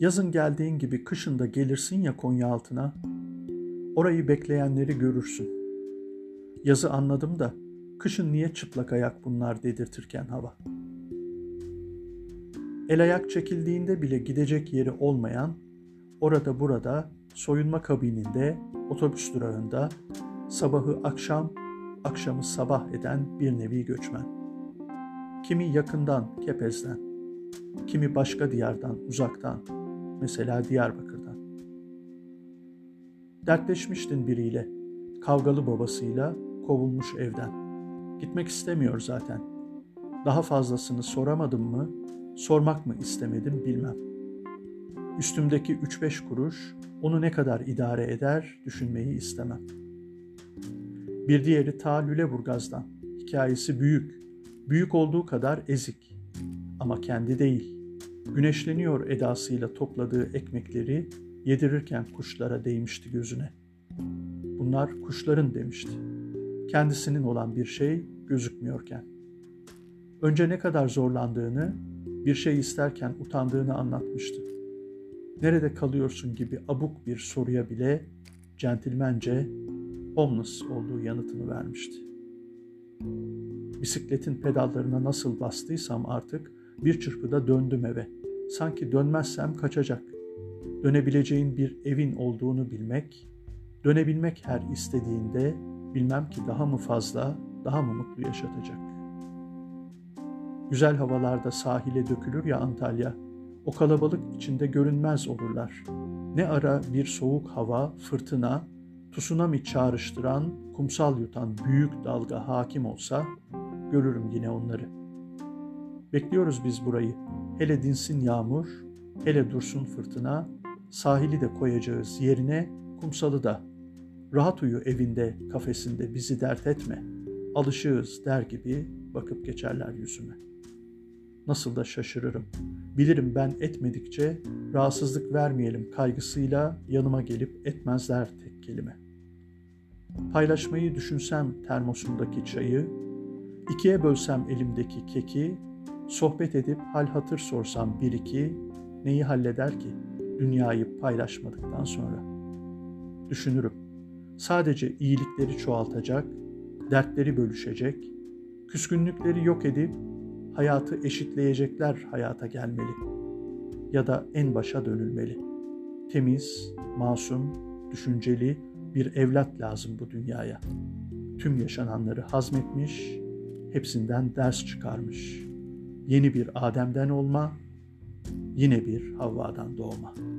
Yazın geldiğin gibi kışın da gelirsin ya Konya altına. Orayı bekleyenleri görürsün. Yazı anladım da kışın niye çıplak ayak bunlar dedirtirken hava. El ayak çekildiğinde bile gidecek yeri olmayan, orada burada soyunma kabininde, otobüs durağında, sabahı akşam, akşamı sabah eden bir nevi göçmen. Kimi yakından, Kepez'den, kimi başka diyardan, uzaktan, mesela Diyarbakır'dan. Dertleşmiştin biriyle, kavgalı babasıyla, kovulmuş evden. Gitmek istemiyor zaten. Daha fazlasını soramadım mı, sormak mı istemedim bilmem. Üstümdeki üç beş kuruş onu ne kadar idare eder düşünmeyi istemem. Bir diğeri ta Lüleburgaz'dan. Hikayesi büyük. Büyük olduğu kadar ezik. Ama kendi değil. Güneşleniyor edasıyla topladığı ekmekleri yedirirken kuşlara değmişti gözüne. Bunlar kuşların demişti. Kendisinin olan bir şey gözükmüyorken. Önce ne kadar zorlandığını, bir şey isterken utandığını anlatmıştı. Nerede kalıyorsun gibi abuk bir soruya bile centilmence homeless olduğu yanıtını vermişti. Bisikletin pedallarına nasıl bastıysam artık bir çırpıda döndüm eve. Sanki dönmezsem kaçacak. Dönebileceğin bir evin olduğunu bilmek, dönebilmek her istediğinde bilmem ki daha mı fazla, daha mı mutlu yaşatacak. Güzel havalarda sahile dökülür ya Antalya, o kalabalık içinde görünmez olurlar. Ne ara bir soğuk hava, fırtına, tsunami çağrıştıran, kumsal yutan büyük dalga hakim olsa, görürüm yine onları. Bekliyoruz biz burayı. Hele dinsin yağmur, hele dursun fırtına, sahili de koyacağız yerine, kumsalı da. Rahat uyu evinde, kafesinde bizi dert etme. Alışığız der gibi bakıp geçerler yüzüme. Nasıl da şaşırırım. Bilirim ben etmedikçe rahatsızlık vermeyelim kaygısıyla yanıma gelip etmezler tek kelime. Paylaşmayı düşünsem termosumdaki çayı, ikiye bölsem elimdeki keki, sohbet edip hal hatır sorsam bir iki, neyi halleder ki dünyayı paylaşmadıktan sonra? Düşünürüm. Sadece iyilikleri çoğaltacak, dertleri bölüşecek, küskünlükleri yok edip hayatı eşitleyecekler hayata gelmeli ya da en başa dönülmeli. Temiz, masum, düşünceli bir evlat lazım bu dünyaya. Tüm yaşananları hazmetmiş, hepsinden ders çıkarmış. Yeni bir Adem'den olma, yine bir Havva'dan doğma.''